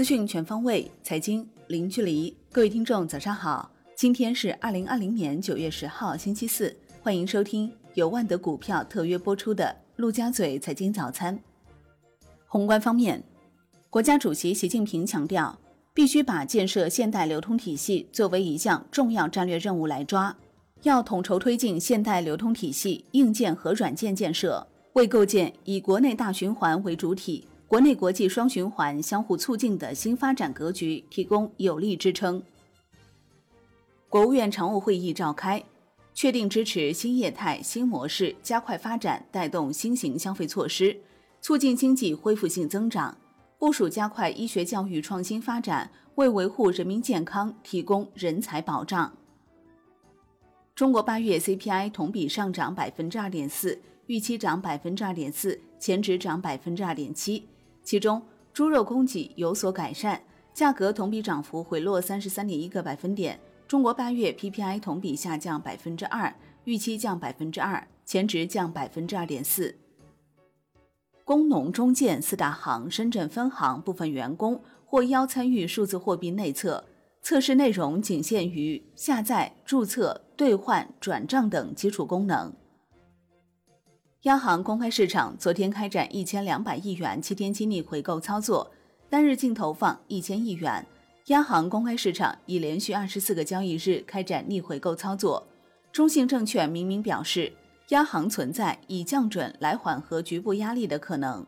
资讯全方位，财经零距离。各位听众，早上好！今天是二零二零年九月十号，星期四。欢迎收听由万德股票特约播出的《陆家嘴财经早餐》。宏观方面，国家主席习近平强调，必须把建设现代流通体系作为一项重要战略任务来抓，要统筹推进现代流通体系硬件和软件建设，为构建以国内大循环为主体。国内国际双循环相互促进的新发展格局提供有力支撑。国务院常务会议召开，确定支持新业态新模式加快发展，带动新型消费措施，促进经济恢复性增长，部署加快医学教育创新发展，为维护人民健康提供人才保障。中国八月 CPI 同比上涨百分之二点四，预期涨百分之二点四，前值涨百分之二点七。其中，猪肉供给有所改善，价格同比涨幅回落三十三点一个百分点。中国八月 PPI 同比下降百分之二，预期降百分之二，前值降百分之二点四。工农中建四大行深圳分行部分员工获邀参与数字货币内测，测试内容仅限于下载、注册、兑换、转账等基础功能。央行公开市场昨天开展一千两百亿元七天期逆回购操作，单日净投放一千亿元。央行公开市场已连续二十四个交易日开展逆回购操作。中信证券明明表示，央行存在以降准来缓和局部压力的可能。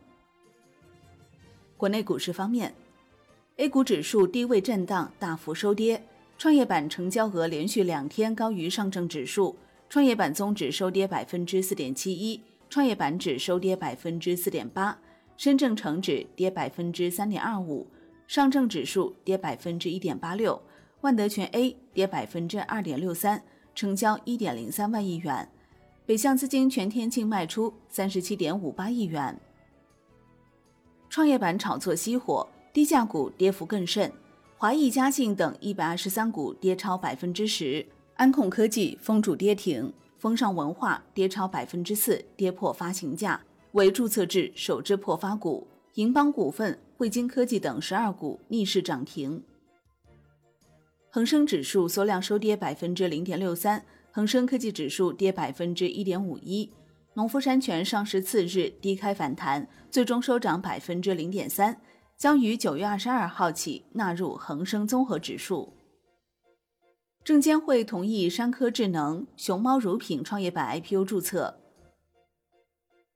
国内股市方面，A 股指数低位震荡，大幅收跌，创业板成交额连续两天高于上证指数，创业板综指收跌百分之四点七一。创业板指收跌百分之四点八，深证成指跌百分之三点二五，上证指数跌百分之一点八六，万德全 A 跌百分之二点六三，成交一点零三万亿元。北向资金全天净卖出三十七点五八亿元。创业板炒作熄火，低价股跌幅更甚，华谊嘉信等一百二十三股跌超百分之十，安控科技封住跌停。风尚文化跌超百分之四，跌破发行价，为注册制首支破发股。银邦股份、汇金科技等十二股逆势涨停。恒生指数缩量收跌百分之零点六三，恒生科技指数跌百分之一点五一。农夫山泉上市次日低开反弹，最终收涨百分之零点三，将于九月二十二号起纳入恒生综合指数。证监会同意山科智能、熊猫乳品创业板 IPO 注册。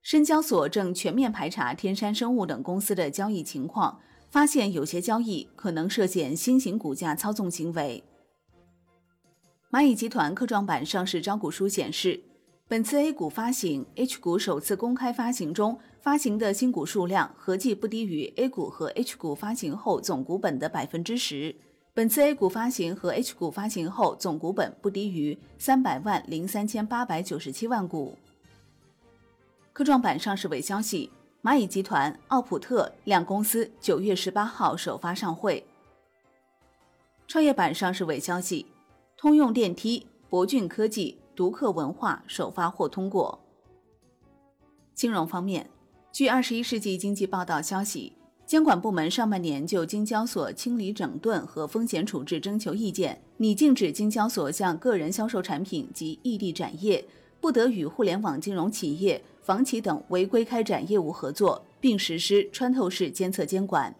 深交所正全面排查天山生物等公司的交易情况，发现有些交易可能涉嫌新型股价操纵行为。蚂蚁集团科创板上市招股书显示，本次 A 股发行 H 股首次公开发行中发行的新股数量合计不低于 A 股和 H 股发行后总股本的百分之十。本次 A 股发行和 H 股发行后总股本不低于三百万零三千八百九十七万股。科创板上市委消息：蚂蚁集团、奥普特两公司九月十八号首发上会。创业板上市委消息：通用电梯、博骏科技、独克文化首发或通过。金融方面，据《二十一世纪经济报道》消息。监管部门上半年就金交所清理整顿和风险处置征求意见拟禁止金交所向个人销售产品及异地展业，不得与互联网金融企业、房企等违规开展业务合作，并实施穿透式监测监管。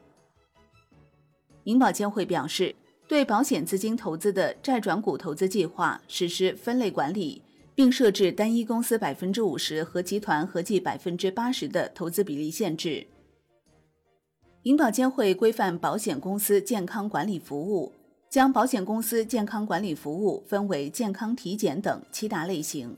银保监会表示，对保险资金投资的债转股投资计划实施分类管理，并设置单一公司百分之五十和集团合计百分之八十的投资比例限制。银保监会规范保险公司健康管理服务，将保险公司健康管理服务分为健康体检等七大类型。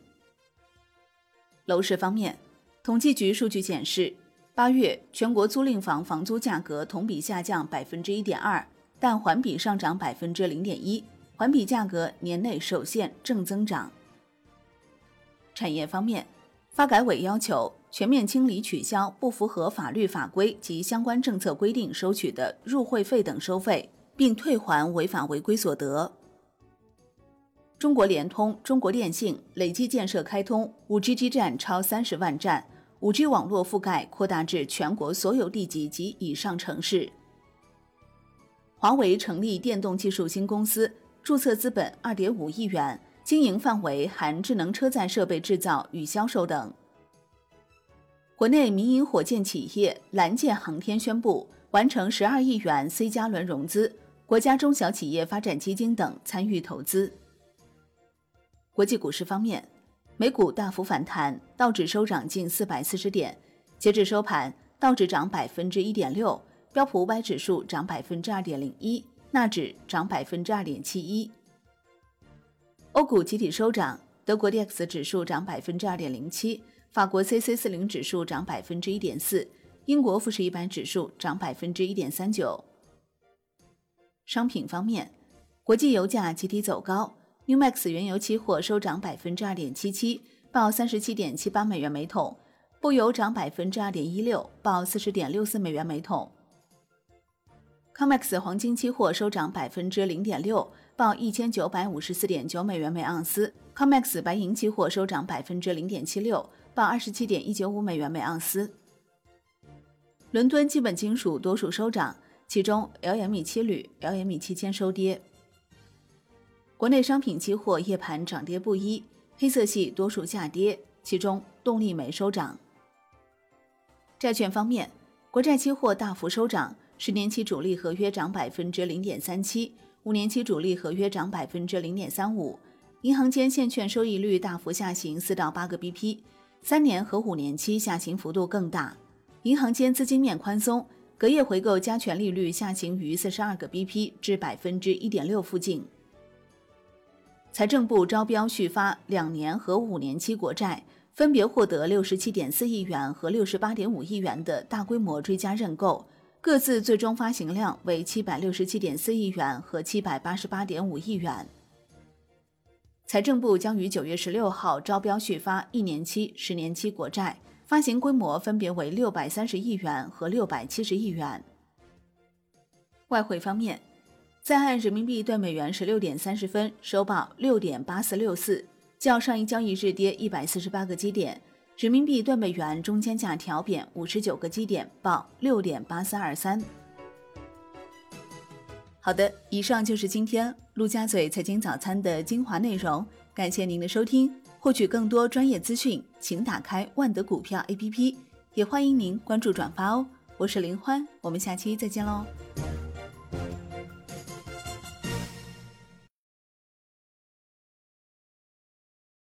楼市方面，统计局数据显示，八月全国租赁房房租价格同比下降百分之一点二，但环比上涨百分之零点一，环比价格年内首现正增长。产业方面。发改委要求全面清理取消不符合法律法规及相关政策规定收取的入会费等收费，并退还违法违规所得。中国联通、中国电信累计建设开通 5G 基站超三十万站，5G 网络覆盖扩大至全国所有地级及以上城市。华为成立电动技术新公司，注册资本二点五亿元，经营范围含智能车载设备制造与销售等。国内民营火箭企业蓝箭航天宣布完成十二亿元 C 加轮融资，国家中小企业发展基金等参与投资。国际股市方面，美股大幅反弹，道指收涨近四百四十点，截至收盘，道指涨百分之一点六。标普五百指数涨百分之二点零一，纳指涨百分之二点七一。欧股集体收涨，德国 D X 指数涨百分之二点零七，法国 C C 四零指数涨百分之一点四，英国富时一百指数涨百分之一点三九。商品方面，国际油价集体走高，New Max 原油期货收涨百分之二点七七，报三十七点七八美元每桶；布油涨百分之二点一六，报四十点六四美元每桶。COMEX 黄金期货收涨百分之零点六，报一千九百五十四点九美元每盎司。COMEX 白银期货收涨百分之零点七六，报二十七点一九五美元每盎司。伦敦基本金属多数收涨，其中 LME 七铝、LME 期铅收跌。国内商品期货夜盘涨跌不一，黑色系多数下跌，其中动力煤收涨。债券方面，国债期货大幅收涨。十年期主力合约涨百分之零点三七，五年期主力合约涨百分之零点三五。银行间现券收益率大幅下行四到八个 BP，三年和五年期下行幅度更大。银行间资金面宽松，隔夜回购加权利率下行于四十二个 BP 至百分之一点六附近。财政部招标续发两年和五年期国债，分别获得六十七点四亿元和六十八点五亿元的大规模追加认购。各自最终发行量为七百六十七点四亿元和七百八十八点五亿元。财政部将于九月十六号招标续发一年期、十年期国债，发行规模分别为六百三十亿元和六百七十亿元。外汇方面，在岸人民币兑美元十六点三十分收报六点八四六四，较上一交易日跌一百四十八个基点。人民币兑美元中间价调贬五十九个基点，报六点八四二三。好的，以上就是今天陆家嘴财经早餐的精华内容，感谢您的收听。获取更多专业资讯，请打开万德股票 APP，也欢迎您关注转发哦。我是林欢，我们下期再见喽。